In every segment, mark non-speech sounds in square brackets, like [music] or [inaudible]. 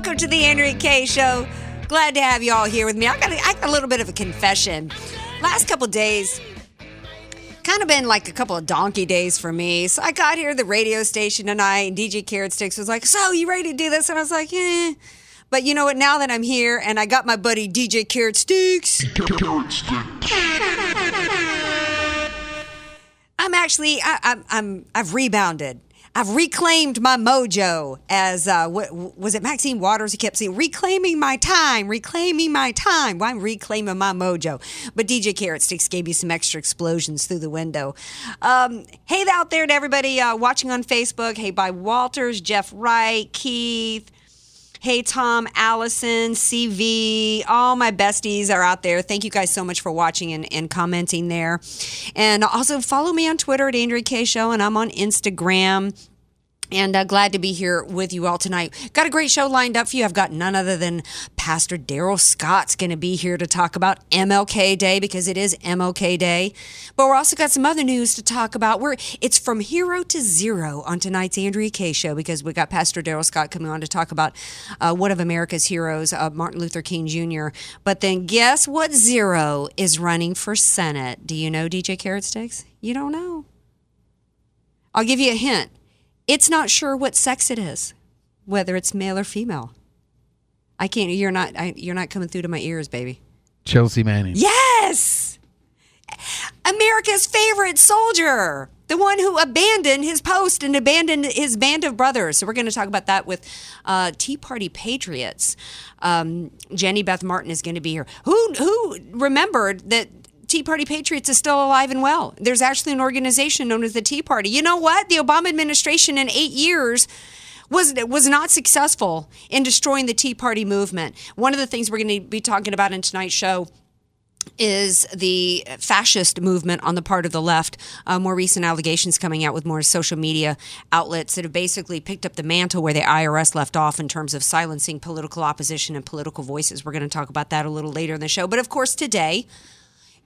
welcome to the Andrea Kaye Show. Glad to have you all here with me. I got, a, I got a little bit of a confession. Last couple days, kind of been like a couple of donkey days for me. So I got here to the radio station tonight, and DJ Carrot Sticks was like, "So you ready to do this?" And I was like, "Yeah." But you know what? Now that I'm here, and I got my buddy DJ Carrot Sticks. I'm actually I, I'm I'm I've rebounded. I've reclaimed my mojo, as uh, what was it? Maxine Waters He kept saying, "Reclaiming my time, reclaiming my time." Well, I'm reclaiming my mojo. But DJ Carrot Sticks gave you some extra explosions through the window. Um, hey out there to everybody uh, watching on Facebook. Hey, by Walters, Jeff Wright, Keith. Hey, Tom, Allison, CV, all my besties are out there. Thank you guys so much for watching and, and commenting there. And also follow me on Twitter at Andrea Kaye Show, and I'm on Instagram. And uh, glad to be here with you all tonight. Got a great show lined up for you. I've got none other than Pastor Darrell Scott's going to be here to talk about MLK Day because it is MLK Day. But we're also got some other news to talk about. We're it's from hero to zero on tonight's Andrea Kaye show because we got Pastor Darrell Scott coming on to talk about uh, one of America's heroes, uh, Martin Luther King Jr. But then guess what? Zero is running for Senate. Do you know DJ Carrot Sticks? You don't know. I'll give you a hint. It's not sure what sex it is, whether it's male or female. I can't. You're not. I, you're not coming through to my ears, baby. Chelsea Manning. Yes, America's favorite soldier, the one who abandoned his post and abandoned his band of brothers. So we're going to talk about that with uh, Tea Party patriots. Um, Jenny Beth Martin is going to be here. Who who remembered that Tea Party Patriots is still alive and well. There's actually an organization known as the Tea Party. You know what? The Obama administration in eight years was was not successful in destroying the Tea Party movement. One of the things we're going to be talking about in tonight's show is the fascist movement on the part of the left. Uh, more recent allegations coming out with more social media outlets that have basically picked up the mantle where the IRS left off in terms of silencing political opposition and political voices. We're going to talk about that a little later in the show. But of course, today,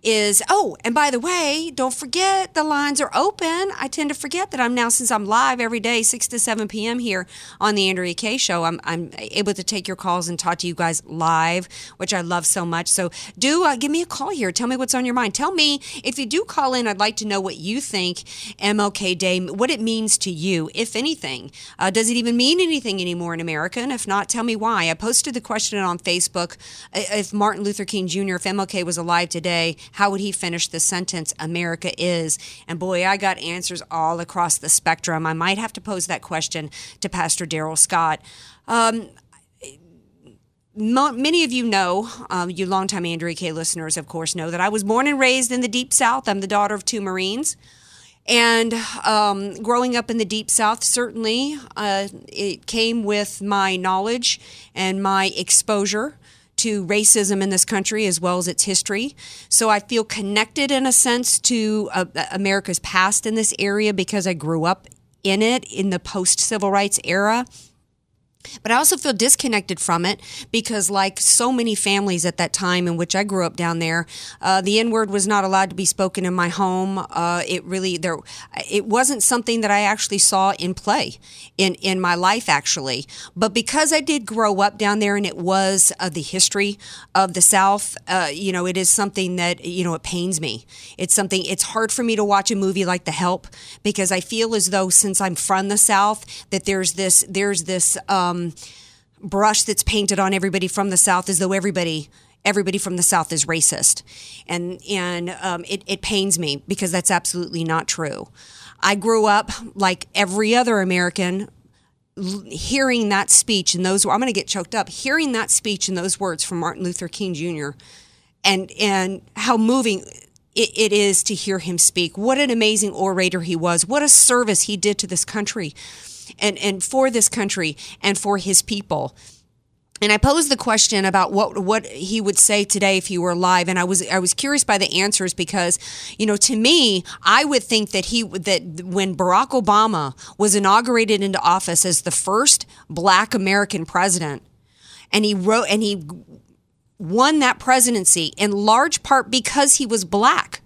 is oh and by the way don't forget the lines are open. I tend to forget that i'm now since i'm live every day 6 to 7 p.m here on the andrea kaye show i'm, I'm able to take your calls and talk to you guys live which i love so much. So do uh, give me a call here. Tell me what's on your mind. Tell me if you do call in i'd like to know what you think mlk day what it means to you if anything. Uh, does it even mean anything anymore in america? And if not tell me why. I posted the question on facebook uh, if martin luther king jr if mlk was alive today how would he finish the sentence, America is? And boy, I got answers all across the spectrum. I might have to pose that question to Pastor Darrell Scott. Um, many of you know, um, you longtime Andrea Kaye listeners, of course, know that I was born and raised in the Deep South. I'm the daughter of two Marines. And um, growing up in the Deep South, certainly uh, it came with my knowledge and my exposure to racism in this country as well as its history. So I feel connected in a sense to uh, America's past in this area because I grew up in it in the post civil rights era. But I also feel disconnected from it because, like so many families at that time in which I grew up down there, uh, the N word was not allowed to be spoken in my home. Uh, it really there, it wasn't something that I actually saw in play in in my life actually. But because I did grow up down there and it was uh, the history of the South, uh, you know, it is something that you know it pains me. It's something. It's hard for me to watch a movie like The Help because I feel as though since I'm from the South that there's this there's this. Um, brush that's painted on everybody from the South as though everybody everybody from the South is racist, and and um, it, it pains me because that's absolutely not true. I grew up like every other American hearing that speech and those I'm going to get choked up hearing that speech and those words from Martin Luther King Jr. and and how moving it is to hear him speak. What an amazing orator he was. What a service he did to this country and and for this country and for his people. And I posed the question about what what he would say today if he were alive, and I was I was curious by the answers because, you know, to me, I would think that he that when Barack Obama was inaugurated into office as the first Black American president, and he wrote and he won that presidency in large part because he was black.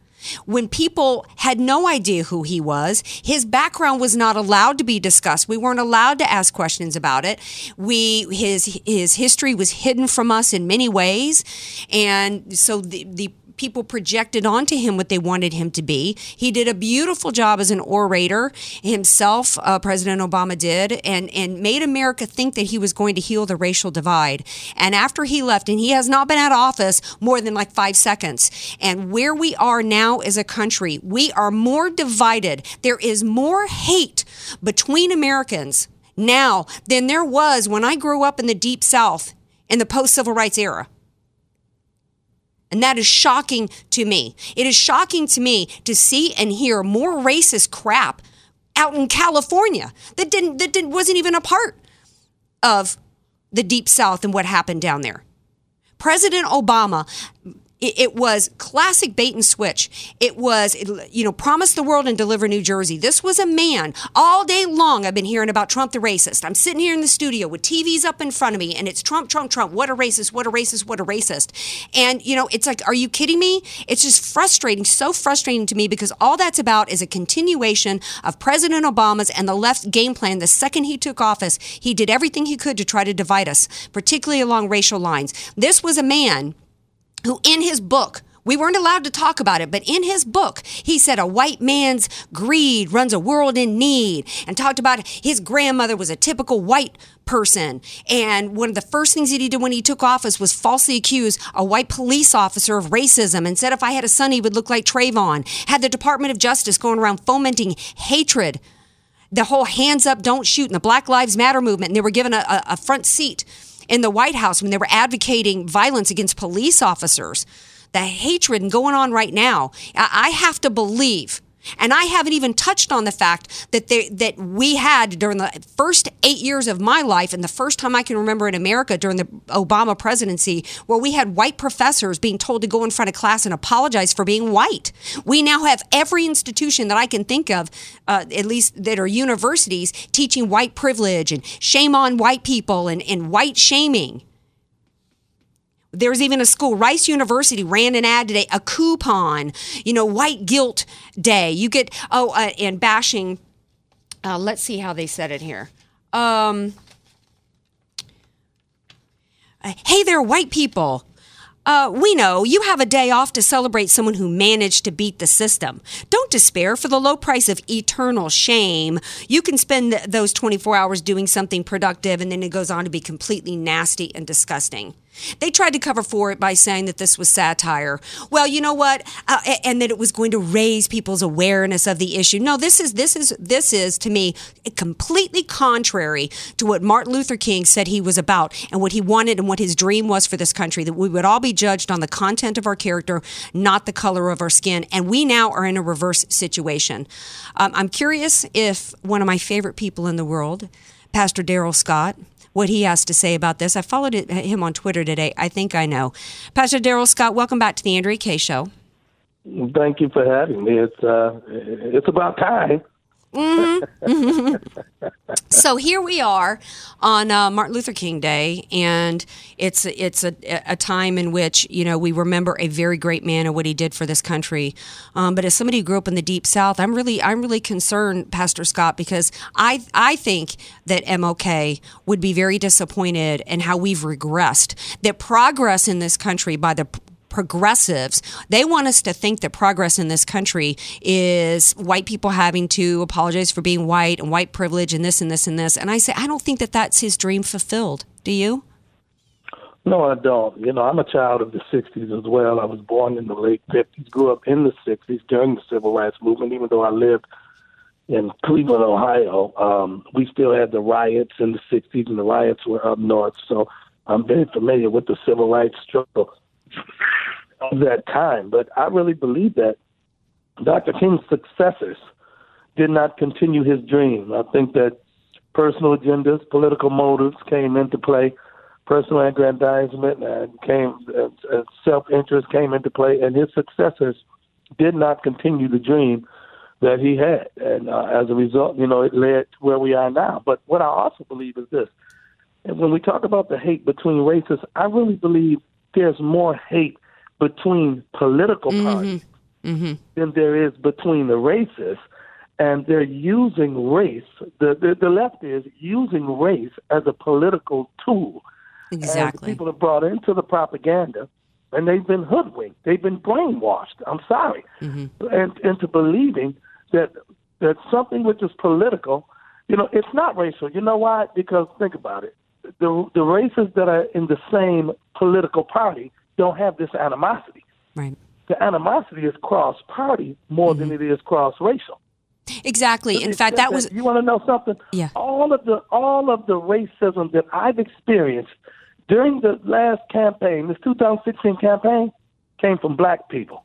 When people had no idea who he was, his background was not allowed to be discussed. We weren't allowed to ask questions about it. We his his history was hidden from us in many ways, and so the the people projected onto him what they wanted him to be. He did a beautiful job as an orator himself, uh, President Obama did, and, and made America think that he was going to heal the racial divide. And after he left, and he has not been out of office more than like five seconds, and where we are now as a country, we are more divided. There is more hate between Americans now than there was when I grew up in the Deep South in the post civil rights era. And that is shocking to me. It is shocking to me to see and hear more racist crap out in California that didn't that didn't, wasn't even a part of the deep south and what happened down there. President Obama it, it was classic bait and switch. It was, you know, promise the world and deliver New Jersey. This was a man all day long. I've been hearing about Trump the racist. I'm sitting here in the studio with TVs up in front of me, and it's Trump, Trump, Trump. What a racist! What a racist! What a racist! And you know, it's like, are you kidding me? It's just frustrating, so frustrating to me because all that's about is a continuation of President Obama's and the left game plan. The second he took office, he did everything he could to try to divide us, particularly along racial lines. This was a man who in his book we weren't allowed to talk about it, but in his book, he said a white man's greed runs a world in need and talked about his grandmother was a typical white person. And one of the first things that he did when he took office was falsely accuse a white police officer of racism and said if I had a son, he would look like Trayvon. Had the Department of Justice going around fomenting hatred. The whole hands up, don't shoot, and the Black Lives Matter movement, and they were given a, a, front seat in the White House when they were advocating violence against police officers. The hatred going on right now, I have to believe. And I haven't even touched on the fact that they, that we had during the first eight years of my life, and the first time I can remember in America during the Obama presidency, where we had white professors being told to go in front of class and apologize for being white. We now have every institution that I can think of, uh, at least that are universities, teaching white privilege and shame on white people and, and white shaming. There was even a school, Rice University ran an ad today, a coupon, you know, white guilt day. You get, oh, uh, and bashing, uh, let's see how they said it here. Um, hey there, white people. Uh, we know you have a day off to celebrate someone who managed to beat the system. Don't despair for the low price of eternal shame. You can spend th- those 24 hours doing something productive, and then it goes on to be completely nasty and disgusting. They tried to cover for it by saying that this was satire. Well, you know what, uh, and that it was going to raise people's awareness of the issue. No, this is this is this is to me completely contrary to what Martin Luther King said he was about and what he wanted and what his dream was for this country. That we would all be judged on the content of our character, not the color of our skin. And we now are in a reverse situation. Um, I'm curious if one of my favorite people in the world, Pastor Darrell Scott what he has to say about this. I followed him on Twitter today. I think I know. Pastor Darrell Scott, welcome back to the Andrea Kaye Show. Thank you for having me. It's uh, it's about time. [laughs] So here we are on uh, Martin Luther King Day, and it's it's a, a time in which you know we remember a very great man and what he did for this country. Um, but as somebody who grew up in the Deep South, I'm really I'm really concerned, Pastor Scott, because I I think that MLK would be very disappointed in how we've regressed. That progress in this country by the progressives, they want us to think that progress in this country is white people having to apologize for being white and white privilege and this and this and this. And I say, I don't think that that's his dream fulfilled. Do you? No, I don't. You know, I'm a child of the 60s as well. I was born in the late 50s, grew up in the 60s during the civil rights movement, even though I lived in Cleveland, Ohio, um, we still had the riots in the 60s, and the riots were up north. So I'm very familiar with the civil rights struggle of that time. But I really believe that Dr. King's successors did not continue his dream. I think that personal agendas, political motives came into play. Personal aggrandizement and came uh, self-interest came into play, and his successors did not continue the dream that he had, and uh, as a result, you know, it led to where we are now. But what I also believe is this: and when we talk about the hate between races, I really believe there's more hate between political mm-hmm. parties mm-hmm. than there is between the races. And they're using race, the, the, the left is using race as a political tool. And Exactly. people are brought into the propaganda and they've been hoodwinked. They've been brainwashed. I'm sorry. Mm-hmm. And into believing that that something which is political, you know, it's not racial. You know why? Because think about it. The the races that are in the same political party don't have this animosity. Right. The animosity is cross party more than mm-hmm. it is cross racial. Exactly. In fact, that was You want to know something? Yeah. All of the all of the racism that I've experienced during the last campaign, this 2016 campaign, came from black people,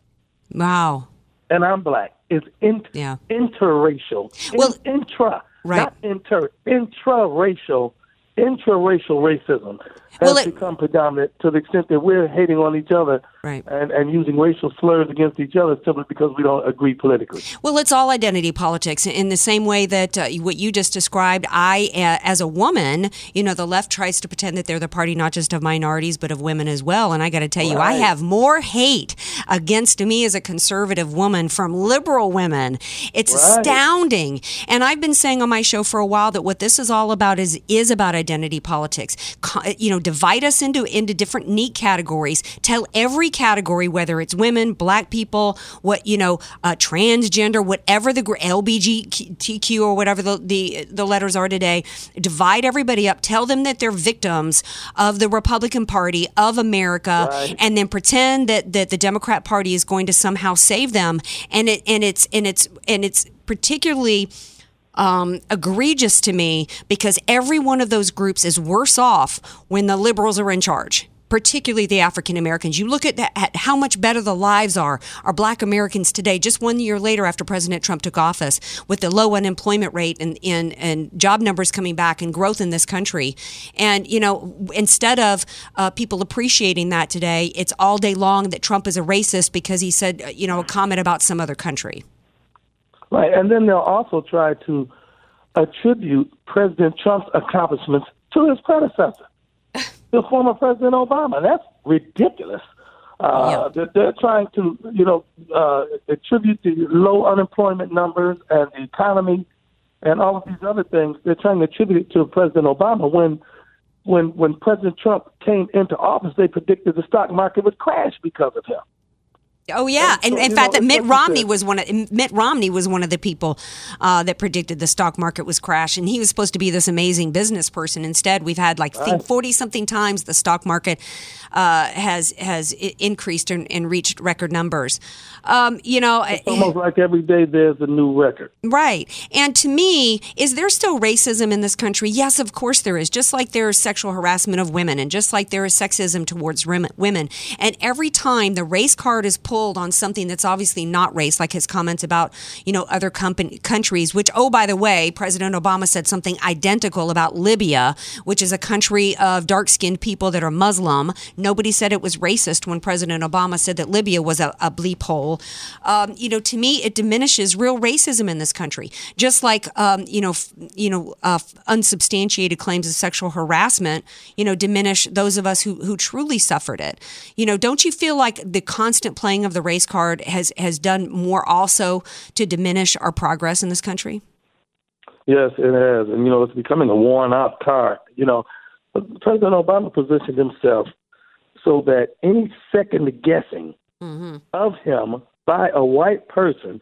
wow. and I'm black. It's in, Yeah. interracial, in- Well- intra, Right. not inter, intraracial, intraracial racism has Well, it- become predominant to the extent that we're hating on each other Right. and, and using racial slurs against each other simply because we don't agree politically. Well, it's all identity politics in the same way that uh, what you just described. I, uh, as a woman, you know, the left tries to pretend that they're the party not just of minorities but of women as well. And I got to tell you, I have more hate against me as a conservative woman from liberal women. It's Right. astounding. And I've been saying on my show for a while that what this is all about is is about identity politics. Co- you know, divide us into into different neat categories. Tell every category whether it's women, black people, what you know, uh, transgender, whatever the LBGTQ or whatever the, the the letters are today. Divide everybody up. Tell them that they're victims of the Republican Party of America, Right. and then pretend that that the Democrat Party is going to somehow save them. And it and it's and it's and it's particularly um, egregious to me because every one of those groups is worse off when the liberals are in charge. Particularly the African Americans. You look at, at how much better the lives are, are black Americans today, just one year later after President Trump took office, with the low unemployment rate and, and, and job numbers coming back and growth in this country. And, you know, instead of uh, people appreciating that today, it's all day long that Trump is a racist because he said, uh, you know, a comment about some other country. Right, and then they'll also try to attribute President Trump's accomplishments to his predecessor, the former President Obama. That's ridiculous. Uh, they're, they're trying to, you know, uh, attribute the low unemployment numbers and the economy and all of these other things. They're trying to attribute it to President Obama when, when, when President Trump came into office, they predicted the stock market would crash because of him. Oh yeah, And and so, in fact, know, that Mitt it's like you Romney said- was one of Mitt Romney was one of the people uh, that predicted the stock market was crash, and he was supposed to be this amazing business person. Instead, we've had like think forty something times the stock market uh, has has increased and, and reached record numbers. Um, you know, It's almost like every day there's a new record. Right. And to me, is there still racism in this country? Yes, of course there is. Just like there is sexual harassment of women and just like there is sexism towards women. And every time the race card is pulled on something that's obviously not race, like his comments about, you know, other company- countries, which, oh, by the way, President Obama said something identical about Libya, which is a country of dark skinned people that are Muslim. Nobody said it was racist when President Obama said that Libya was a, a bleep hole. Um, you know, to me, it diminishes real racism in this country. Just like, um, you know, f- you know, uh, unsubstantiated claims of sexual harassment, you know, diminish those of us who, who truly suffered it. You know, don't you feel like the constant playing of the race card has has done more also to diminish our progress in this country? Yes, it has, and you know it's becoming a worn-out card. You know, President Obama positioned himself so that any second guessing mm-hmm. of him by a white person,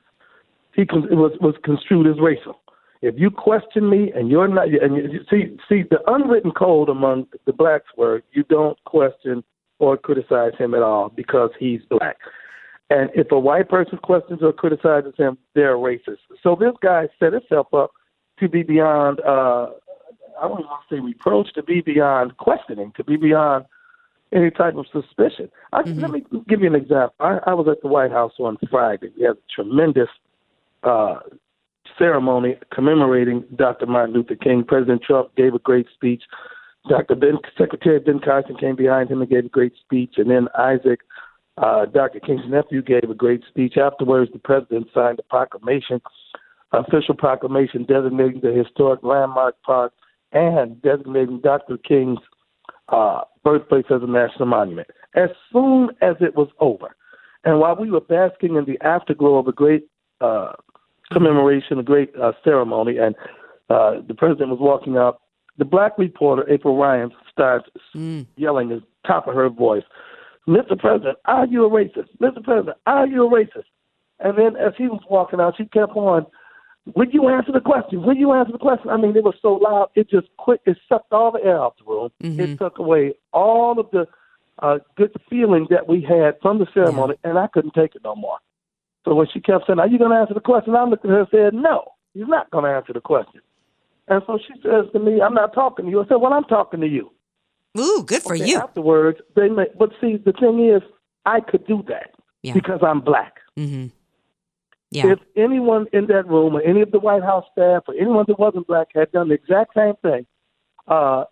he con- was was construed as racial. If you question me and you're not, and you, see, see, the unwritten code among the blacks were you don't question or criticize him at all because he's black. And if a white person questions or criticizes him, they're racist. So this guy set himself up to be beyond, uh, I don't want to say reproach, to be beyond questioning, to be beyond any type of suspicion. I, Let me give you an example. I, I was at the White House on Friday. We had a tremendous uh, ceremony commemorating Dr. Martin Luther King. President Trump gave a great speech. Dr. Ben, Secretary Ben Carson came behind him and gave a great speech, and then Isaac, uh, Dr. King's nephew, gave a great speech. Afterwards, the president signed a proclamation, official proclamation designating the historic landmark park and designating Dr. King's uh, birthplace as a national monument. As soon as it was over, and while we were basking in the afterglow of a great uh, commemoration, a great uh, ceremony, and uh, the president was walking out, the black reporter, April Ryan, starts yelling at the top of her voice, Mr. President, are you a racist? Mr. President, are you a racist? And then as he was walking out, she kept on, Would you answer the question? Would you answer the question? I mean, it was so loud, it just quit. It sucked all the air out the room. It took away all of the uh, good feeling that we had from the ceremony, and I couldn't take it no more. So when she kept saying, Are you going to answer the question? I looked at her and said, No, he's not going to answer the question. And so she says to me, I'm not talking to you. I said, Well, I'm talking to you. Ooh, good for Okay, you. Afterwards, they may, but see, the thing is, I could do that Yeah. because I'm black. Mm-hmm. Yeah. If anyone in that room, or any of the White House staff, or anyone that wasn't black had done the exact same thing, uh,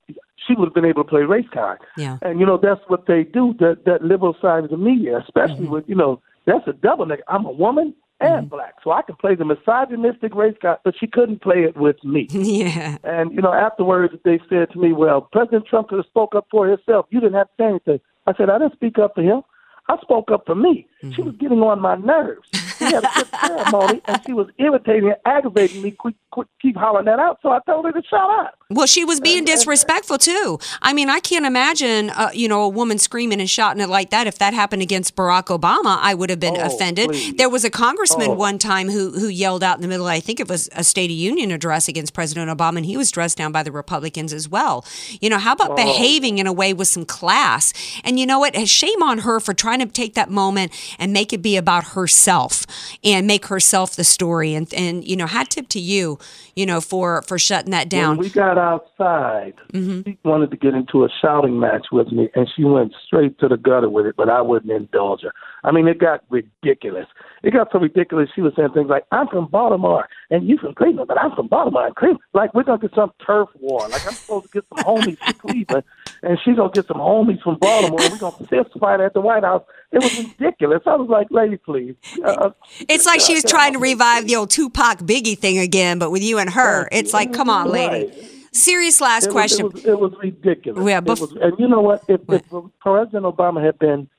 she would have been able to play race card. Yeah. And you know that's what they do. That that liberal side of the media, especially Mm-hmm. with you know that's a double negative. I'm a woman and mm-hmm. black, so I can play the misogynistic race card, but she couldn't play it with me. [laughs] yeah. And you know, afterwards they said to me, "Well, President Trump could have spoke up for himself. You didn't have to say anything." I said, "I didn't speak up for him. I spoke up for me. She mm-hmm. was getting on my nerves. [laughs] Had a good ceremony, and she was irritating and aggravating me. Quick, keep hollering that out. So I told her to shut up. Well, she was being disrespectful too. I mean, I can't imagine, uh, you know, a woman screaming and shouting it like that. If that happened against Barack Obama, I would have been Oh, offended. please. There was a congressman Oh. one time who who yelled out in the middle. I think it was a State of Union address against President Obama, and he was dressed down by the Republicans as well. You know, how Oh. about behaving in a way with some class? And you know what? Shame on her for trying to take that moment and make it be about herself and make herself the story. And and you know, hat tip to you, you know, for for shutting that down. When we got outside, mhm she wanted to get into a shouting match with me, and she went straight to the gutter with it, but I wouldn't indulge her. I mean, it got ridiculous. It got so ridiculous, she was saying things like, I'm from Baltimore, and you from Cleveland, but I'm from Baltimore and Cleveland. Like, we're to get some turf war. Like, I'm supposed to get some homies from Cleveland, and she's to get some homies from Baltimore, and we're to fist fight at the White House. It was ridiculous. I was like, lady, please. Uh, It's like she was trying to revive the old Tupac Biggie thing again, but with you and her. It's like, come on, lady. Serious last It was- question. it, was, it was ridiculous. Yeah, bef- was- and you know what? If, if President Obama had been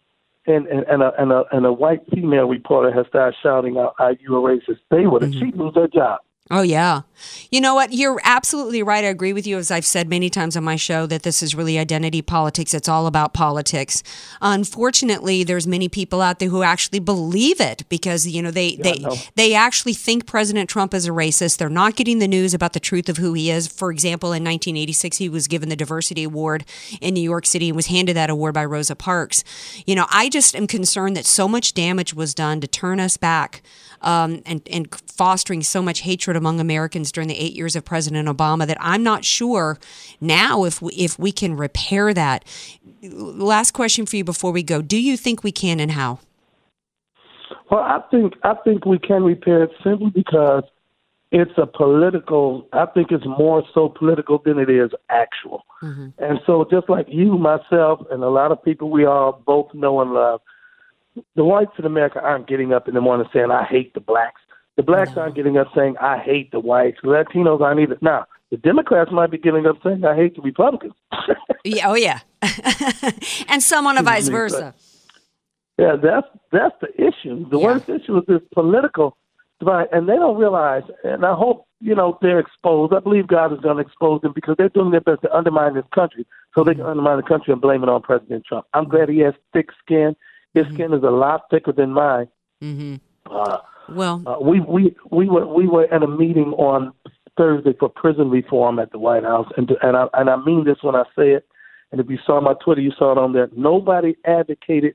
and, and, and, a, and, a, and a white female reporter has started shouting out, "Are you a racist?" They would have. Mm-hmm. Lose her job. Oh, yeah. You know what? You're absolutely right. I agree with you, as I've said many times on my show, that this is really identity politics. It's all about politics. Unfortunately, there's many people out there who actually believe it because, you know, they, they, know. they actually think President Trump is a racist. They're not getting the news about the truth of who he is. For example, in 1986, he was given the Diversity Award in New York City and was handed that award by Rosa Parks. You know, I just am concerned that so much damage was done to turn us back um, and, and fostering so much hatred among Americans during the eight years of President Obama that I'm not sure now if we, if we can repair that. Last question for you before we go: Do you think we can, and how? Well, I think I think we can repair it simply because it's a political. I think it's more so political than it is actual. And so, just like you, myself, and a lot of people we all both know and love, the whites in America aren't getting up in the morning saying, "I hate the blacks." The blacks aren't getting up saying, "I hate the whites." The Latinos aren't either. Now, the Democrats might be getting up saying, "I hate the Republicans." [laughs] Yeah, oh yeah, [laughs] and some on a vice versa. Yeah, that's that's the issue. The Yeah. worst issue is this political divide, and they don't realize. And I hope you know they're exposed. I believe God is going to expose them because they're doing their best to undermine this country, so they can mm-hmm. undermine the country and blame it on President Trump. I'm glad he has thick skin. His skin is a lot thicker than mine. hmm Uh, Well, uh, we we we were we were at a meeting on Thursday for prison reform at the White House, and and I and I mean this when I say it. And if you saw my Twitter, you saw it on there. Nobody advocated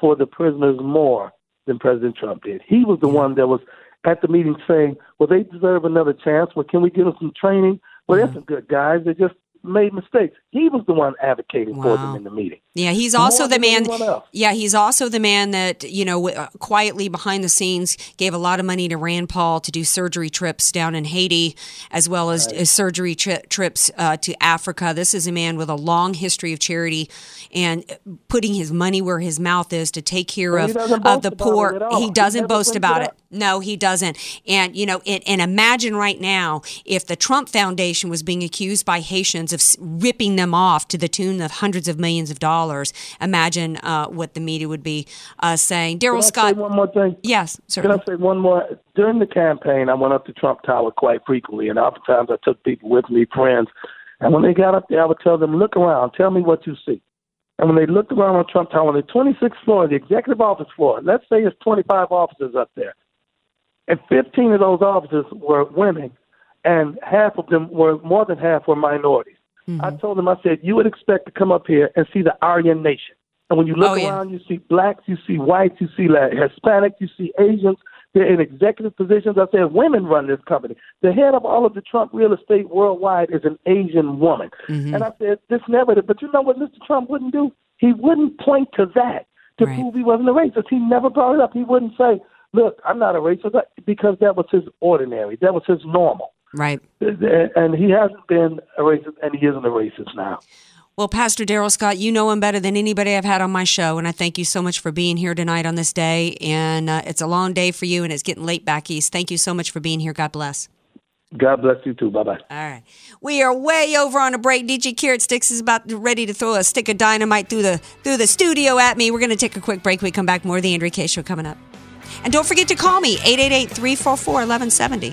for the prisoners more than President Trump did. He was the one that was at the meeting saying, "Well, they deserve another chance. Well, can we give them some training? Well, they're some good guys. They just made mistakes." He was the one advocating for them in the meeting. Yeah, he's also More the man. Yeah, he's also the man that you know w- uh, quietly behind the scenes gave a lot of money to Rand Paul to do surgery trips down in Haiti, as well as uh, surgery tri- trips uh, to Africa. This is a man with a long history of charity and uh, putting his money where his mouth is to take care Well, of of the poor. He He doesn't never boast about it it. No, he doesn't. And you know, and, and imagine right now if the Trump Foundation was being accused by Haitians of ripping them off to the tune of hundreds of millions of dollars. Imagine uh, what the media would be uh, saying. Darrell I say Scott. one more thing? Yes, sir. Can I say one more? During the campaign, I went up to Trump Tower quite frequently, and oftentimes I took people with me, friends. And when they got up there, I would tell them, "Look around, tell me what you see." And when they looked around on Trump Tower, on the 26th floor, the executive office floor, let's say it's 25 officers up there, and 15 of those officers were women, and half of them were more than half were minorities. I mm-hmm. told him, I said, you would expect to come up here and see the Aryan nation. And when you look Oh, yeah. around, you see blacks, you see whites, you see La- Hispanics, you see Asians. They're in executive positions. I said, women run this company. The head of all of the Trump real estate worldwide is an Asian woman. Mm-hmm. And I said, this never, but you know what Mr. Trump wouldn't do? He wouldn't point to that to Right. prove he wasn't a racist. He never brought it up. He wouldn't say, look, I'm not a racist because that was his ordinary. That was his normal. Right. And he hasn't been a racist, and he isn't a racist now. Well, Pastor Darrell Scott, you know him better than anybody I've had on my show, and I thank you so much for being here tonight on this day. And uh, it's a long day for you, and it's getting late back east. Thank you so much for being here. God bless. God bless you too. Bye bye. All right. We are way over on a break. DJ Carrot Sticks is about ready to throw a stick of dynamite through the through the studio at me. We're going to take a quick break. We come back more of the Andrea Kaye show coming up. And don't forget to call me 888-344-1170. Be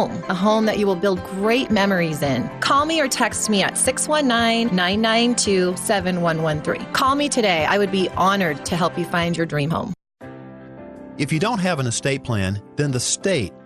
a home that you will build great memories in. Call me or text me at 619 992 7113. Call me today. I would be honored to help you find your dream home. If you don't have an estate plan, then the state,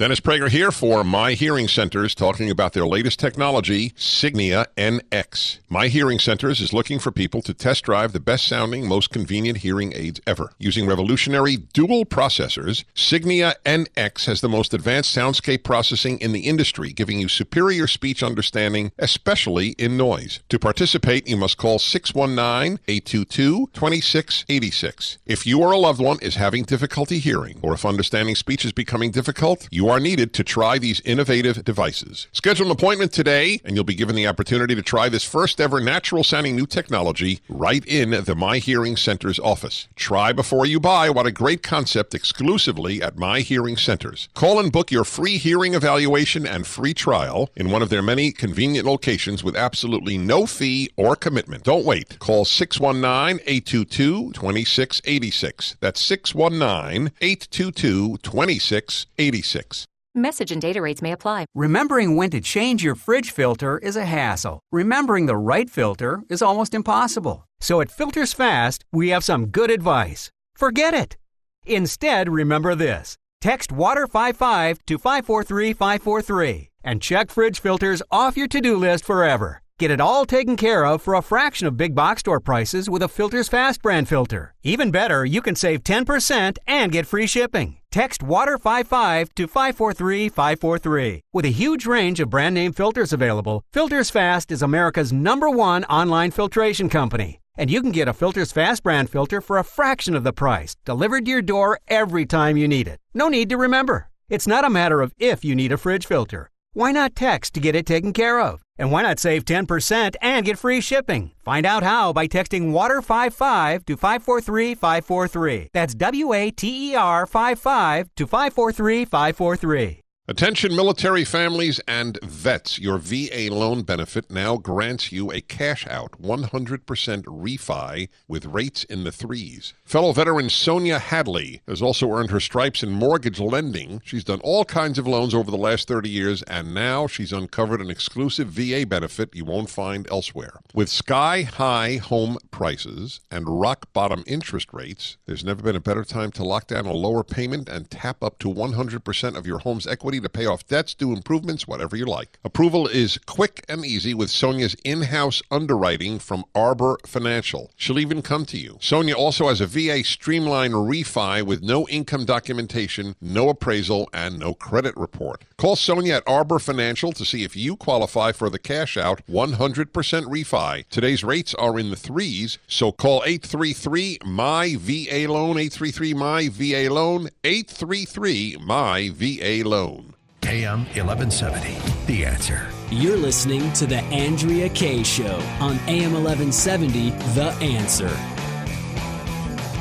Dennis Prager here for My Hearing Centers talking about their latest technology, Signia NX. My Hearing Centers is looking for people to test drive the best sounding, most convenient hearing aids ever. Using revolutionary dual processors, Signia NX has the most advanced soundscape processing in the industry, giving you superior speech understanding, especially in noise. To participate, you must call 619-822-2686. If you or a loved one is having difficulty hearing, or if understanding speech is becoming difficult, you are needed to try these innovative devices. Schedule an appointment today, and you'll be given the opportunity to try this first ever natural sounding new technology right in the My Hearing Center's office. Try before you buy. What a great concept exclusively at My Hearing Centers. Call and book your free hearing evaluation and free trial in one of their many convenient locations with absolutely no fee or commitment. Don't wait. Call 619 822 2686. That's 619 822 2686. Message and data rates may apply. Remembering when to change your fridge filter is a hassle. Remembering the right filter is almost impossible. So at Filters Fast, we have some good advice. Forget it. Instead, remember this. Text WATER55 to 543543 and check fridge filters off your to-do list forever. Get it all taken care of for a fraction of big box store prices with a Filters Fast brand filter. Even better, you can save 10% and get free shipping. Text WATER55 to 543543. With a huge range of brand name filters available, Filters Fast is America's number one online filtration company. And you can get a Filters Fast brand filter for a fraction of the price, delivered to your door every time you need it. No need to remember. It's not a matter of if you need a fridge filter. Why not text to get it taken care of? And why not save 10% and get free shipping? Find out how by texting WATER55 to 543543. That's W A T E R 55 to 543543. Attention military families and vets. Your VA loan benefit now grants you a cash out 100% refi with rates in the threes. Fellow veteran Sonia Hadley has also earned her stripes in mortgage lending. She's done all kinds of loans over the last 30 years, and now she's uncovered an exclusive VA benefit you won't find elsewhere. With sky high home prices and rock bottom interest rates, there's never been a better time to lock down a lower payment and tap up to 100% of your home's equity to pay off debts, do improvements, whatever you like. Approval is quick and easy with Sonia's in house underwriting from Arbor Financial. She'll even come to you. Sonia also has a VA Streamline refi with no income documentation, no appraisal, and no credit report. Call Sonia at Arbor Financial to see if you qualify for the cash out 100% refi. Today's rates are in the threes, so call 833 My VA Loan, 833 My VA Loan, 833 My VA Loan. AM 1170. The answer. You're listening to The Andrea Kaye Show on AM 1170, The Answer.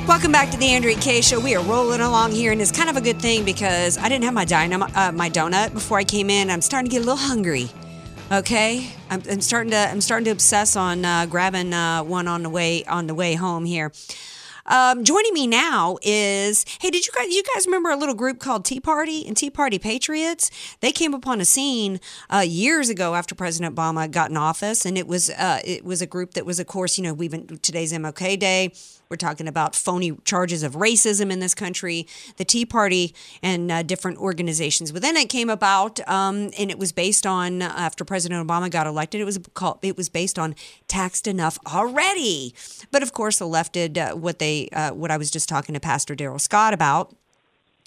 Welcome back to the Andrea Kaye Show. We are rolling along here, and it's kind of a good thing because I didn't have my dynam- uh, my donut before I came in. I'm starting to get a little hungry. Okay, I'm, I'm starting to I'm starting to obsess on uh, grabbing uh, one on the way on the way home here. Um, joining me now is hey, did you guys you guys remember a little group called Tea Party and Tea Party Patriots? They came upon a scene uh, years ago after President Obama got in office, and it was uh, it was a group that was, of course, you know, we've been today's MLK Day. We're talking about phony charges of racism in this country. The Tea Party and uh, different organizations within it came about, um, and it was based on uh, after President Obama got elected. It was called. It was based on taxed enough already. But of course, the left did uh, what they uh, what I was just talking to Pastor Darrell Scott about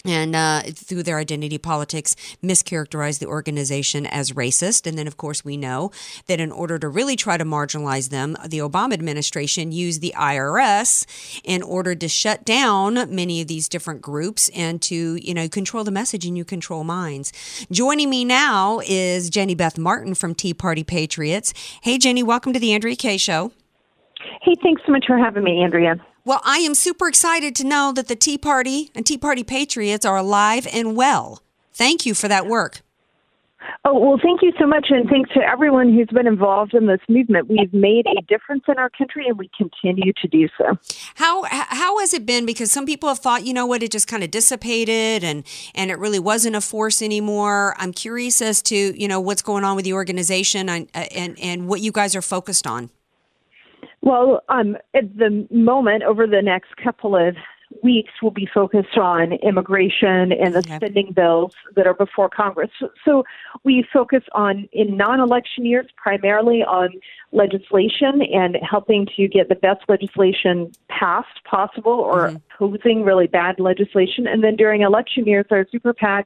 and uh, through their identity politics, mischaracterize the organization as racist. And then, of course, we know that in order to really try to marginalize them, the Obama administration used the IRS in order to shut down many of these different groups and to, you know, control the message and you control minds. Joining me now is Jenny Beth Martin from Tea Party Patriots. Hey, Jenny, welcome to the Andrea Kaye Show. Hey, thanks so much for having me, Andrea. Well, I am super excited to know that the Tea Party and Tea Party Patriots are alive and well. Thank you for that work. Oh, well, thank you so much, and thanks to everyone who's been involved in this movement. We've made a difference in our country, and we continue to do so. How how has it been? Because some people have thought, you know what, it just kind of dissipated, and and it really wasn't a force anymore. I'm curious as to you know what's going on with the organization and and, and what you guys are focused on. Well, um, at the moment, over the next couple of weeks, we'll be focused on immigration and the Okay. spending bills that are before Congress. So, so we focus on, in non election years, primarily on legislation and helping to get the best legislation passed possible or opposing really bad legislation. And then during election years, our super PAC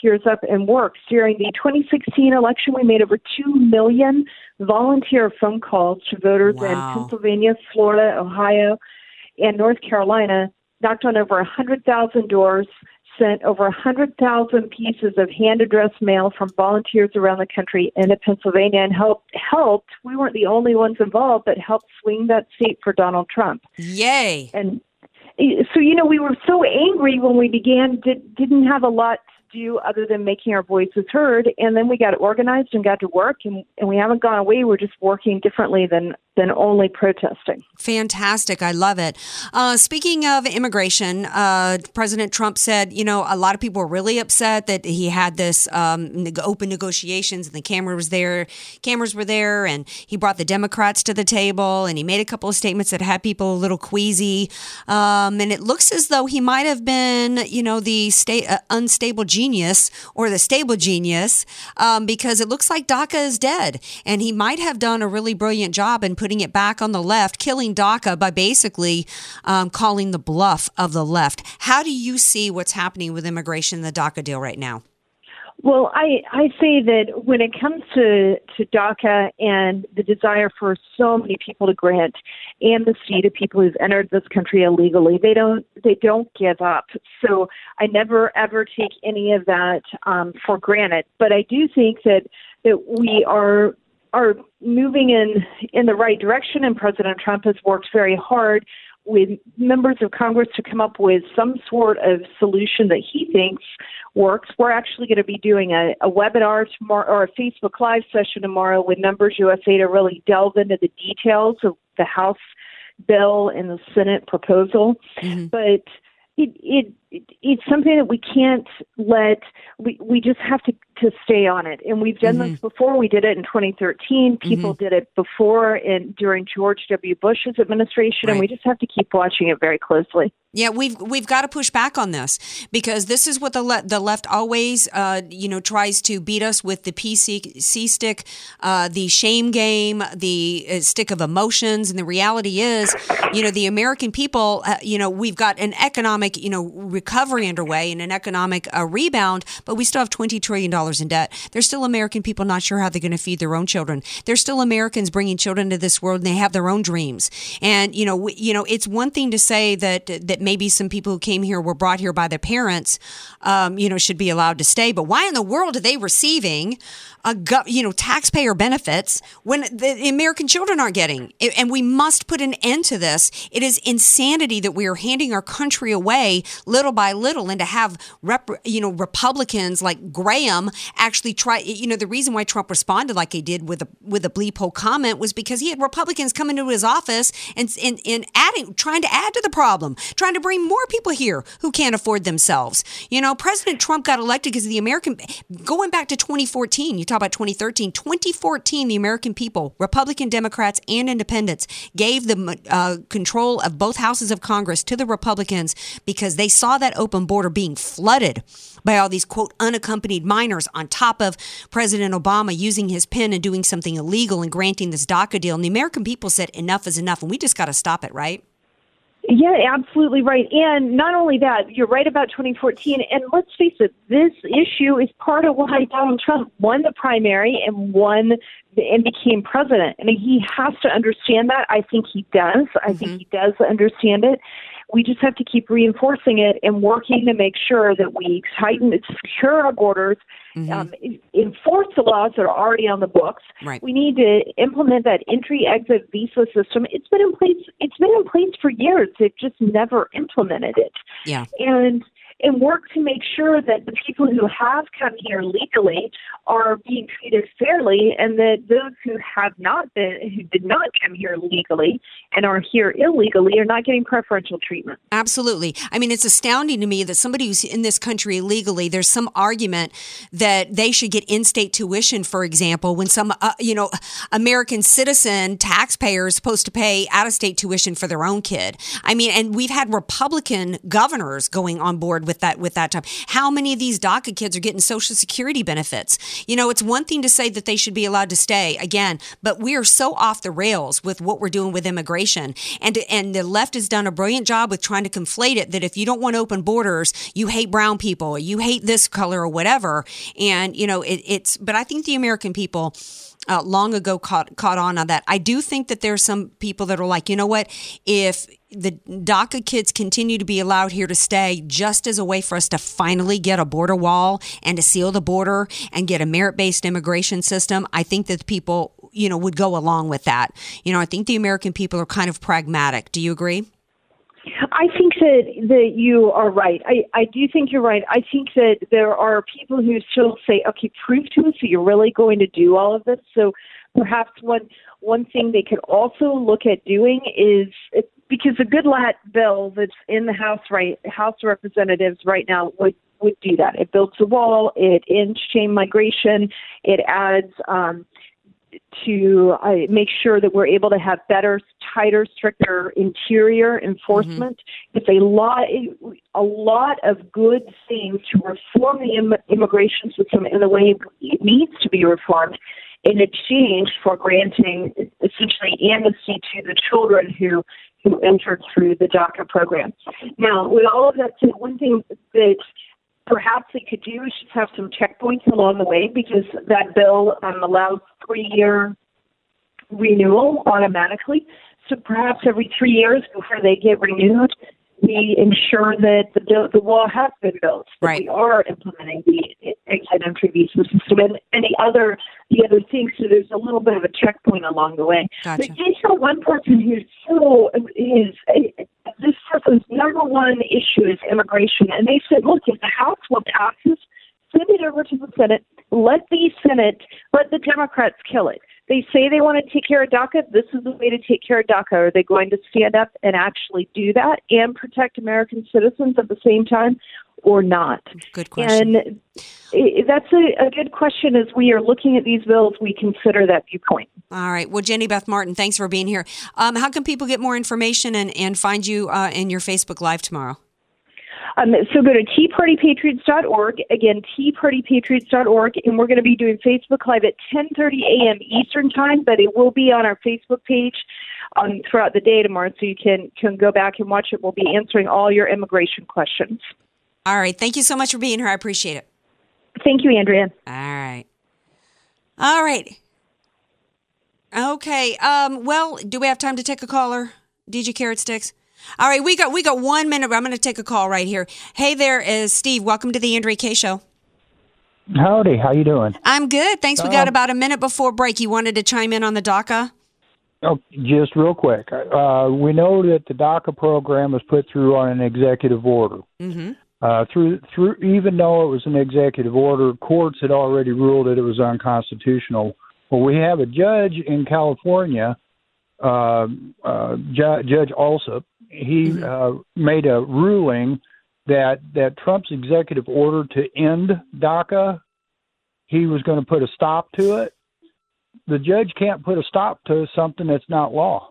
gears up and works. During the 2016 election, we made over 2 million volunteer phone calls to voters Wow. in Pennsylvania, Florida, Ohio, and North Carolina, knocked on over 100,000 doors, sent over 100,000 pieces of hand addressed mail from volunteers around the country into Pennsylvania and helped, helped, we weren't the only ones involved, but helped swing that seat for Donald Trump. Yay. And eh, so, you know, we were so angry when we began, did, didn't have a lot do other than making our voices heard. And then we got organized and got to work, and, and we haven't gone away. We're just working differently than than only protesting. Fantastic. I love it. Uh, speaking of immigration, uh, President Trump said, you know, a lot of people were really upset that he had this um, open negotiations and the camera was there, cameras were there, and he brought the Democrats to the table and he made a couple of statements that had people a little queasy. Um, and it looks as though he might have been, you know, the uh, unstable genius or the stable genius um, because it looks like DACA is dead. And he might have done a really brilliant job in putting it back on the left, killing DACA by basically um, calling the bluff of the left. How do you see what's happening with immigration the DACA deal right now? Well, I, I say that when it comes to, to DACA and the desire for so many people to grant amnesty to people who've entered this country illegally, they don't they don't give up. So I never ever take any of that um, for granted. But I do think that that we are are moving in in the right direction, and President Trump has worked very hard with members of Congress to come up with some sort of solution that he thinks works. We're actually going to be doing a, a webinar tomorrow or a Facebook Live session tomorrow with Numbers USA to really delve into the details of the House bill and the Senate proposal. Mm-hmm. But it, it it it's something that we can't let we we just have to to stay on it. And we've done this before. We did it in 2013 people did it before and during George W. Bush's administration and we just have to keep watching it very closely. Yeah, we've we've got to push back on this because this is what the le- the left always, uh, you know, tries to beat us with the PC C stick, uh, the shame game, the uh, stick of emotions, and the reality is, you know, the American people, uh, you know, we've got an economic, you know, recovery underway and an economic uh, rebound, but we still have twenty trillion dollars in debt. There's still American people not sure how they're going to feed their own children. There's still Americans bringing children to this world and they have their own dreams. And you know, we, you know, it's one thing to say that that maybe some people who came here were brought here by their parents, um, you know, should be allowed to stay. But why in the world are they receiving, a you know, taxpayer benefits when the American children aren't getting? And we must put an end to this. It is insanity that we are handing our country away little by little, and to have rep- you know Republicans like Graham actually try. You know, the reason why Trump responded like he did with a with a bleep hole comment was because he had Republicans come into his office and and, and adding, trying to add to the problem, trying to bring more people here who can't afford themselves. You know, President Trump got elected because the American, going back to 2014, you talk about 2013, 2014, the American people, Republican, Democrats, and independents gave the uh, control of both houses of Congress to the Republicans because they saw that open border being flooded by all these quote unaccompanied minors on top of President Obama using his pen and doing something illegal and granting this DACA deal. And the American people said enough is enough, and we just got to stop it, right? Yeah, absolutely right. And not only that, you're right about 2014. And let's face it, this issue is part of why Donald Trump won the primary and won and became president. And he has to understand that. I think he does. I think mm-hmm. he does understand it. We just have to keep reinforcing it and working to make sure that we tighten, and secure our borders, um, enforce the laws that are already on the books. Right. We need to implement that entry-exit visa system. It's been in place. It's been in place for years. They've just never implemented it Yeah. and and work to make sure that the people who have come here legally are being treated fairly, and that those who have not been, who did not come here legally and are here illegally, are not getting preferential treatment. Absolutely. I mean, it's astounding to me that somebody who's in this country illegally, there's some argument that they should get in-state tuition, for example, when some, uh, you know, American citizen taxpayer is supposed to pay out-of-state tuition for their own kid. I mean, and we've had Republican governors going on board with that with that time. How many of these DACA kids are getting Social Security benefits? You know, it's one thing to say that they should be allowed to stay again, but we are so off the rails with what we're doing with immigration, and and the left has done a brilliant job with trying to conflate it that if you don't want open borders, you hate brown people, you hate this color or whatever, and you know it, it's. But I think the American people uh, long ago caught caught on on that. I do think that there's some people that are like, you know what, if the DACA kids continue to be allowed here to stay just as a way for us to finally get a border wall and to seal the border and get a merit based immigration system, I think that people, you know, would go along with that. You know, I think the American people are kind of pragmatic. Do you agree? I think that that you are right. I, I do think you're right. I think that there are people who still say, okay, prove to us that you're really going to do all of this. So perhaps one one thing they could also look at doing is because a Goodlatte bill that's in the House right House of Representatives right now would would do that. It builds a wall. It ends chain migration. It adds um, to uh, make sure that we're able to have better, tighter, stricter interior enforcement. Mm-hmm. It's a lot, a lot of good things to reform the Im- immigration system in the way it needs to be reformed in exchange for granting essentially amnesty to the children who who entered through the DACA program. Now, with all of that said, one thing that perhaps they could do is just have some checkpoints along the way because that bill um, allows three year renewal automatically. So perhaps every three years before they get renewed, we ensure that the, the wall has been built, that right. we are implementing the exit entry visa system and any other the other things. So there's a little bit of a checkpoint along the way. Gotcha. But you saw one person who's so is this person's number one issue is immigration, and they said, look, if the House will pass this, send it over to the Senate. Let the Senate, let the Democrats kill it. They say they want to take care of DACA. This is the way to take care of DACA. Are they going to stand up and actually do that and protect American citizens at the same time or not? Good question. And that's a, a good question. As we are looking at these bills, we consider that viewpoint. All right. Well, Jenny Beth Martin, thanks for being here. Um, how can people get more information and, and find you uh, in your Facebook Live tomorrow? Um, so go to teapartypatriots.org. Again, teapartypatriots.org, and we're going to be doing Facebook Live at 10:30 a.m. Eastern Time, but it will be on our Facebook page um, throughout the day tomorrow, so you can can go back and watch it. We'll be answering all your immigration questions. All right. Thank you so much for being here. I appreciate it. Thank you, Andrea. All right. All right. Okay. Um, well, do we have time to take a caller? DJ Carrot Sticks? All right, we got we got one minute. I'm going to take a call right here. Hey, there is Steve. Welcome to the Andrea Kaye Show. Howdy, how you doing? I'm good, thanks. We got about a minute before break. You wanted to chime in on the DACA? Oh, just real quick. Uh, we know that the DACA program was put through on an executive order. Mm-hmm. Uh, through through even though it was an executive order, courts had already ruled that it was unconstitutional. Well, we have a judge in California, uh, uh, Ju- Judge Alsup. He uh, made a ruling that that Trump's executive order to end DACA, he was going to put a stop to it. The judge can't put a stop to something that's not law.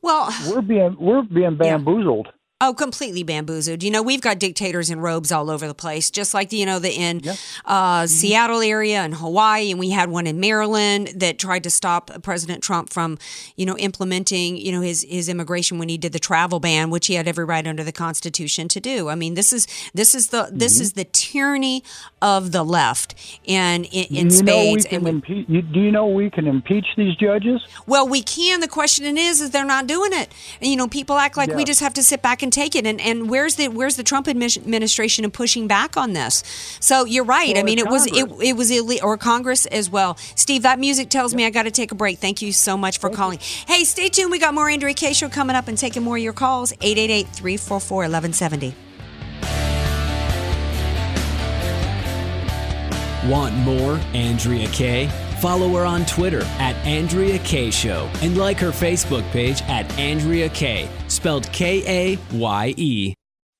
Well, we're being we're being bamboozled. Oh, completely bamboozled. You know, we've got dictators in robes all over the place, just like, you know, the in uh, Seattle area and Hawaii. And we had one in Maryland that tried to stop President Trump from, you know, implementing, you know, his, his immigration when he did the travel ban, which he had every right under the Constitution to do. I mean, this is this is the this is the tyranny of the left and in, in you spades. and we, impe- you, do you know we can impeach these judges? well, we can. The question is, is they're not doing it. And, you know, people act like we just have to sit back and take it. And, and where's the where's the Trump administration in pushing back on this? So you're right. I mean, it was it, it was illegal, or Congress as well. Steve, that music tells me I got to take a break. Thank you so much for calling. Hey, stay tuned. We got more Andrea Kaye show coming up and taking more of your calls. 888-344-1170. Want more Andrea Kaye? Follow her on Twitter at Andrea Kaye Show and like her Facebook page at Andrea Kaye, spelled K A Y E.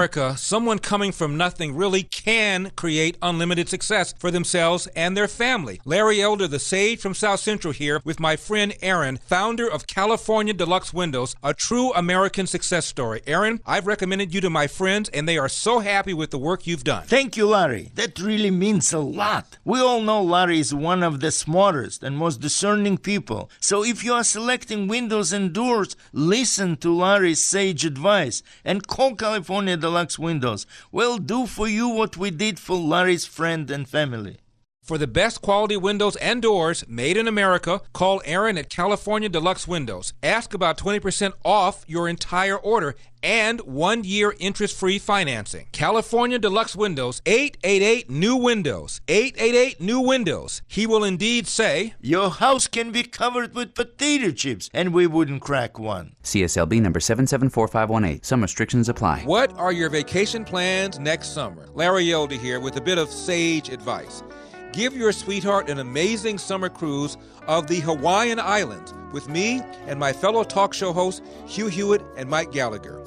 America, someone coming from nothing really can create unlimited success for themselves and their family. Larry Elder, the sage from South Central, here with my friend Aaron, founder of California Deluxe Windows, a true American success story. Aaron, I've recommended you to my friends, and they are so happy with the work you've done. Thank you, Larry. That really means a lot. We all know Larry is one of the smartest and most discerning people. So if you are selecting windows and doors, listen to Larry's sage advice and call California Deluxe Windows. We'll do for you what we did for Larry's friend and family. For the best quality windows and doors made in America, call Aaron at California Deluxe Windows. Ask about 20% off your entire order and one year interest free financing. California Deluxe Windows, 888 New Windows. 888 New Windows. He will indeed say, Your house can be covered with potato chips, and we wouldn't crack one. CSLB number 774518. Some restrictions apply. What are your vacation plans next summer? Larry Elder here with a bit of sage advice. Give your sweetheart an amazing summer cruise of the Hawaiian Islands with me and my fellow talk show hosts Hugh Hewitt and Mike Gallagher.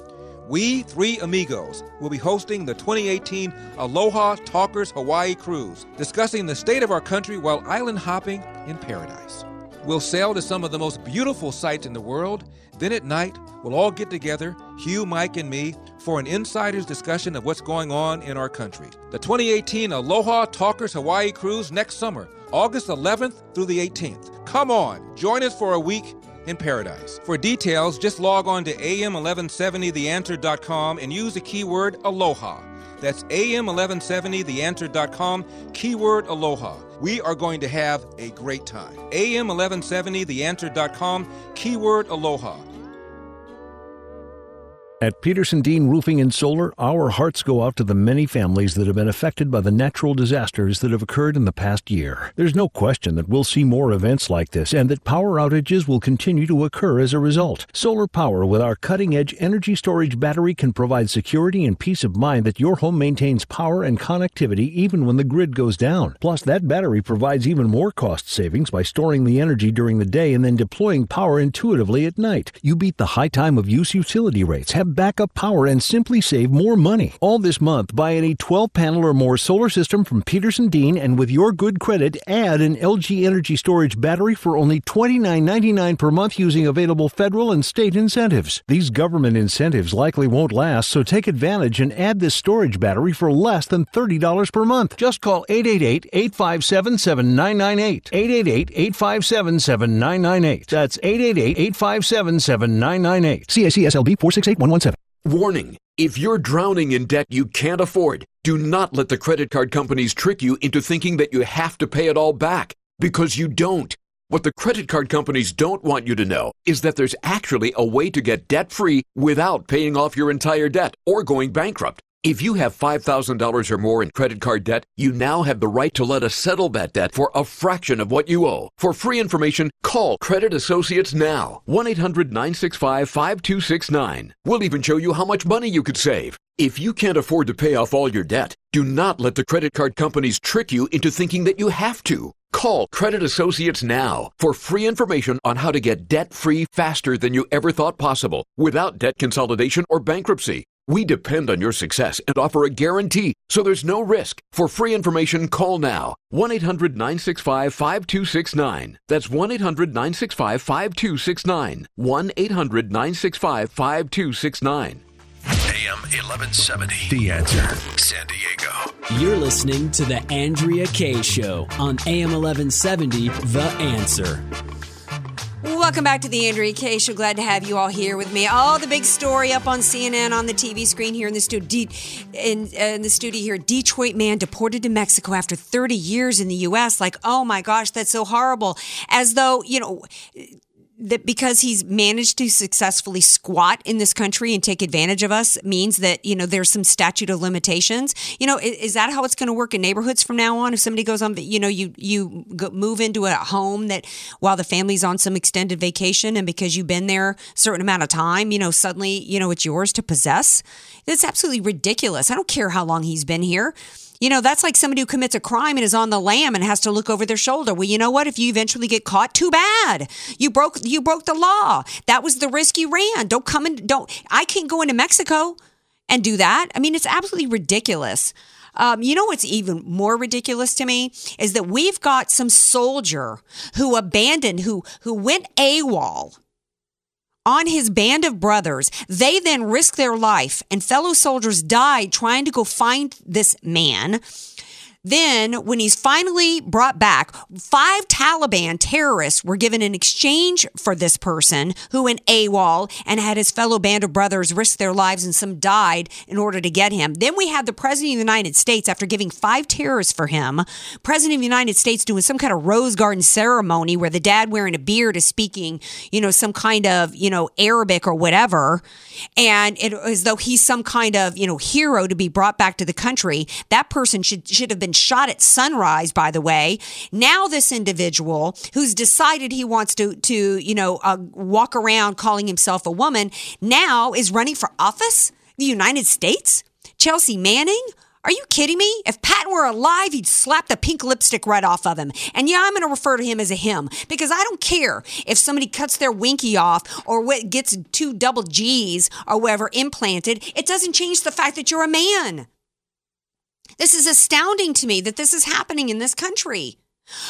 We, three amigos, will be hosting the 2018 Aloha Talkers Hawaii Cruise, discussing the state of our country while island hopping in paradise. We'll sail to some of the most beautiful sights in the world. Then at night, we'll all get together, Hugh, Mike, and me, for an insider's discussion of what's going on in our country. The 2018 Aloha Talkers Hawaii Cruise next summer, August 11th through the 18th. Come on, join us for a week in paradise. For details, just log on to am1170theanswer.com and use the keyword Aloha. That's am1170theanswer.com, keyword Aloha. We are going to have a great time. am1170theanswer.com, keyword Aloha. At Peterson Dean Roofing and Solar, our hearts go out to the many families that have been affected by the natural disasters that have occurred in the past year. There's no question that we'll see more events like this and that power outages will continue to occur as a result. Solar power with our cutting edge energy storage battery can provide security and peace of mind that your home maintains power and connectivity even when the grid goes down. Plus, that battery provides even more cost savings by storing the energy during the day and then deploying power intuitively at night. You beat the high time of use utility rates. Have backup power and simply save more money. All this month, buy any 12 panel or more solar system from Peterson Dean and with your good credit, add an LG Energy Storage battery for only $29.99 per month using available federal and state incentives. These government incentives likely won't last, so take advantage and add this storage battery for less than $30 per month. Just call 888 857 7998. 888 857 7998. That's 888 857 7998. CACSLB 468117. Warning if you're drowning in debt you can't afford, do not let the credit card companies trick you into thinking that you have to pay it all back, because you don't. What the credit card companies don't want you to know is that there's actually a way to get debt free without paying off your entire debt or going bankrupt. If you have $5,000 or more in credit card debt, you now have the right to let us settle that debt for a fraction of what you owe. For free information, call Credit Associates now. 1 800 965 5269. We'll even show you how much money you could save. If you can't afford to pay off all your debt, do not let the credit card companies trick you into thinking that you have to. Call Credit Associates now for free information on how to get debt free faster than you ever thought possible without debt consolidation or bankruptcy. We depend on your success and offer a guarantee, so there's no risk. For free information, call now 1 800 965 5269. That's 1 800 965 5269. 1 800 965 5269. AM 1170. The answer. San Diego. You're listening to The Andrea Kaye Show on AM 1170, The Answer. Welcome back to the Andrea Kaye Show. Glad to have you all here with me. All the big story up on CNN on the TV screen here in the studio. In, uh, in the studio here, Detroit man deported to Mexico after 30 years in the U.S. Like, oh my gosh, that's so horrible. As though you know that because he's managed to successfully squat in this country and take advantage of us means that you know there's some statute of limitations. You know is, is that how it's going to work in neighborhoods from now on? If somebody goes on you know you you move into a home that while the family's on some extended vacation and because you've been there a certain amount of time you know suddenly you know it's yours to possess? That's absolutely ridiculous. I don't care how long he's been here you know, that's like somebody who commits a crime and is on the lam and has to look over their shoulder. Well, you know what? If you eventually get caught, too bad. You broke you broke the law. That was the risk you ran. Don't come and don't I can't go into Mexico and do that. I mean, it's absolutely ridiculous. Um, you know what's even more ridiculous to me is that we've got some soldier who abandoned, who who went AWOL on his band of brothers. They then risked their life, and fellow soldiers died trying to go find this man. Then, when he's finally brought back, five Taliban terrorists were given in exchange for this person who went AWOL and had his fellow band of brothers risk their lives and some died in order to get him. Then we had the President of the United States, after giving five terrorists for him, President of the United States doing some kind of rose garden ceremony where the dad wearing a beard is speaking, you know, some kind of, you know, Arabic or whatever. And it as though he's some kind of, you know, hero to be brought back to the country. That person should should have been shot at sunrise, by the way. Now this individual who's decided he wants to, to you know, uh, walk around calling himself a woman now is running for office? The United States? Chelsea Manning? Are you kidding me? If Patton were alive, he'd slap the pink lipstick right off of him. And yeah, I'm going to refer to him as a him because I don't care if somebody cuts their winky off or what gets two double G's or whatever implanted. It doesn't change the fact that you're a man. This is astounding to me that this is happening in this country.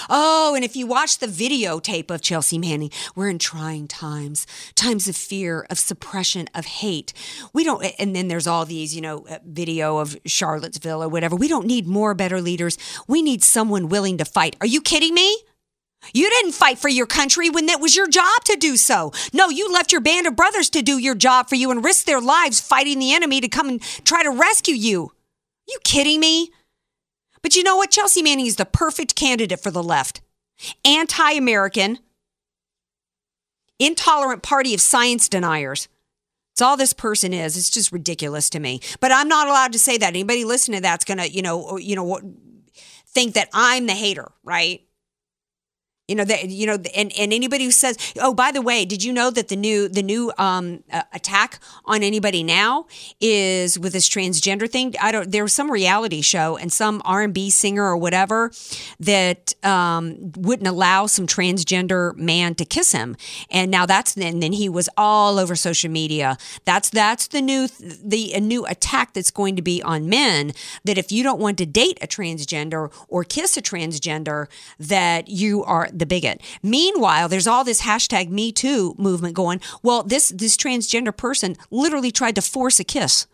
Oh, and if you watch the videotape of Chelsea Manning, we're in trying times, times of fear, of suppression, of hate. We don't, and then there's all these, you know, uh, video of Charlottesville or whatever. We don't need more better leaders. We need someone willing to fight. Are you kidding me? You didn't fight for your country when it was your job to do so. No, you left your band of brothers to do your job for you and risk their lives fighting the enemy to come and try to rescue you. You kidding me? But you know what? Chelsea Manning is the perfect candidate for the left. Anti American, intolerant party of science deniers. It's all this person is. It's just ridiculous to me. But I'm not allowed to say that. Anybody listening to that's gonna, you know, you know, think that I'm the hater, right? You know that you know, and, and anybody who says, "Oh, by the way, did you know that the new the new um, uh, attack on anybody now is with this transgender thing?" I don't. There was some reality show and some R and B singer or whatever that um, wouldn't allow some transgender man to kiss him, and now that's then then he was all over social media. That's that's the new the new attack that's going to be on men. That if you don't want to date a transgender or kiss a transgender, that you are the bigot. Meanwhile, there's all this hashtag Me Too movement going. Well, this this transgender person literally tried to force a kiss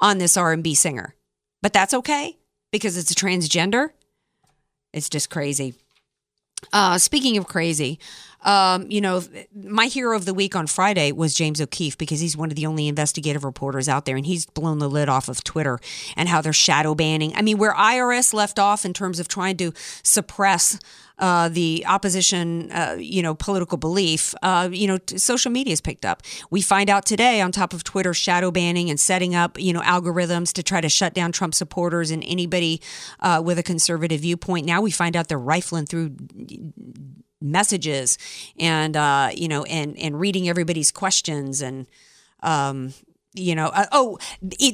on this R&B singer, but that's okay because it's a transgender. It's just crazy. Uh, speaking of crazy, um, you know, my hero of the week on Friday was James O'Keefe because he's one of the only investigative reporters out there, and he's blown the lid off of Twitter and how they're shadow banning. I mean, where IRS left off in terms of trying to suppress uh, the opposition, uh, you know, political belief, uh, you know, t- social media has picked up. We find out today, on top of Twitter shadow banning and setting up, you know, algorithms to try to shut down Trump supporters and anybody uh, with a conservative viewpoint. Now we find out they're rifling through messages and uh, you know and and reading everybody's questions and um, you know uh, oh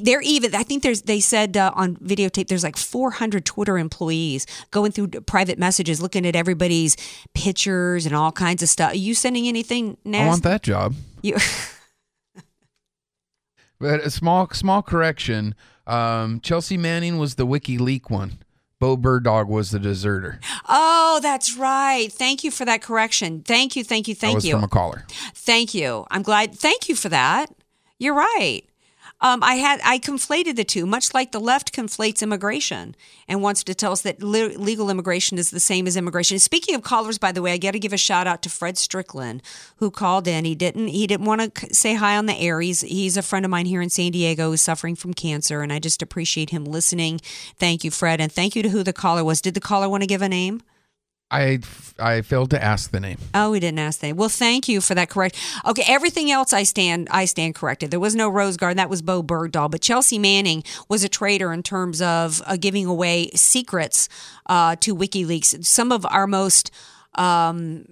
they're even i think there's they said uh, on videotape there's like 400 twitter employees going through private messages looking at everybody's pictures and all kinds of stuff are you sending anything nasty? I want that job. you [laughs] But a small small correction. Um, Chelsea Manning was the WikiLeak one. Bo Bergdahl was the deserter. oh that's right thank you for that correction thank you thank you thank that was you from a caller. Thank you. I'm glad. Thank you for that. You're right. Um, I had I conflated the two, much like the left conflates immigration and wants to tell us that le- legal immigration is the same as immigration. Speaking of callers, by the way, I got to give a shout out to Fred Strickland who called in. He didn't he didn't want to say hi on the air. He's he's a friend of mine here in San Diego who's suffering from cancer, and I just appreciate him listening. Thank you, Fred, and thank you to who the caller was. Did the caller want to give a name? I I failed to ask the name. Oh, we didn't ask the name. Well, thank you for that correct. Okay, everything else I stand I stand corrected. There was no Rose Garden. That was Bo Bergdahl. But Chelsea Manning was a traitor in terms of uh, giving away secrets uh, to WikiLeaks. Some of our most um,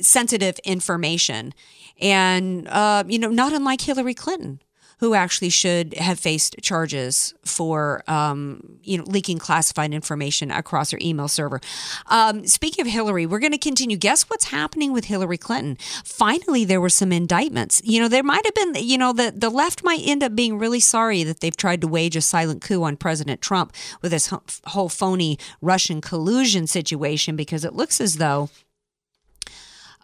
sensitive information, and uh, you know, not unlike Hillary Clinton who actually should have faced charges for um, you know leaking classified information across her email server. Um, speaking of Hillary, we're going to continue. Guess what's happening with Hillary Clinton? Finally, there were some indictments. You know, there might have been. You know, the the left might end up being really sorry that they've tried to wage a silent coup on President Trump with this whole phony Russian collusion situation because it looks as though.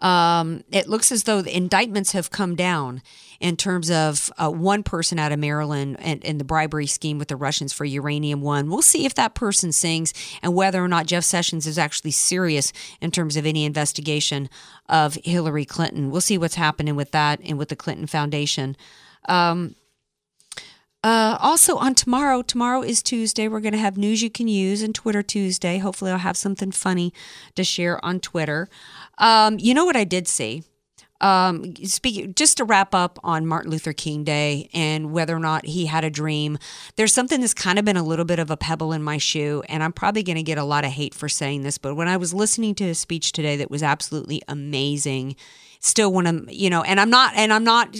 Um, it looks as though the indictments have come down in terms of uh, one person out of Maryland and, and, the bribery scheme with the Russians for Uranium One. We'll see if that person sings and whether or not Jeff Sessions is actually serious in terms of any investigation of Hillary Clinton. We'll see what's happening with that and with the Clinton Foundation. Um, uh, also on tomorrow, tomorrow is Tuesday. We're going to have news you can use and Twitter Tuesday. Hopefully, I'll have something funny to share on Twitter. Um, you know what I did see? Um, speaking just to wrap up on Martin Luther King Day and whether or not he had a dream, there's something that's kind of been a little bit of a pebble in my shoe, and I'm probably going to get a lot of hate for saying this, but when I was listening to his speech today, that was absolutely amazing still want to you know and i'm not and i'm not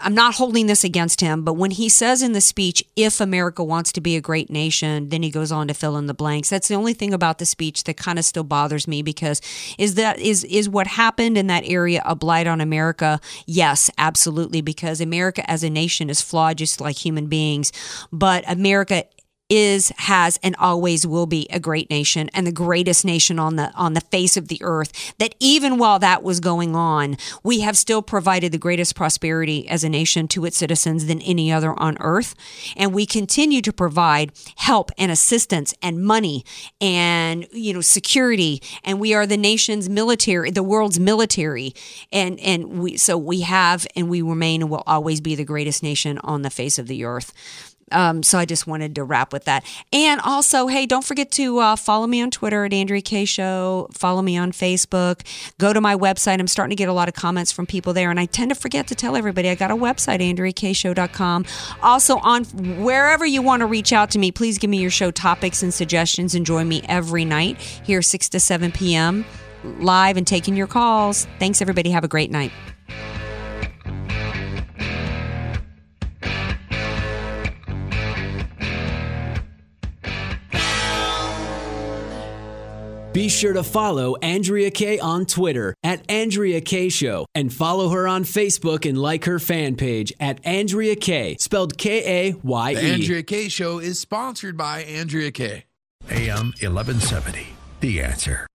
i'm not holding this against him but when he says in the speech if america wants to be a great nation then he goes on to fill in the blanks. That's the only thing about the speech that kind of still bothers me because is that is is what happened in that area a blight on america? Yes absolutely because america as a nation is flawed just like human beings but america is has and always will be a great nation and the greatest nation on the on the face of the earth that even while that was going on we have still provided the greatest prosperity as a nation to its citizens than any other on earth. And we continue to provide help and assistance and money and you know security. And we are the nation's military the world's military. And and we so we have and we remain and will always be the greatest nation on the face of the earth um, so I just wanted to wrap with that. And also, hey, don't forget to uh, follow me on Twitter at Andrea Kaye Show. Follow me on Facebook. Go to my website. I'm starting to get a lot of comments from people there, and I tend to forget to tell everybody I got a website, AndreaKayeShow.com. Also, on wherever you want to reach out to me, please give me your show topics and suggestions, and join me every night here, six to seven p.m. live and taking your calls. Thanks, everybody. Have a great night. Be sure to follow Andrea Kaye on Twitter at Andrea Kaye Show and follow her on Facebook and like her fan page at Andrea Kaye, spelled K A Y E. Andrea Kaye Show is sponsored by Andrea Kaye. AM 1170. The answer.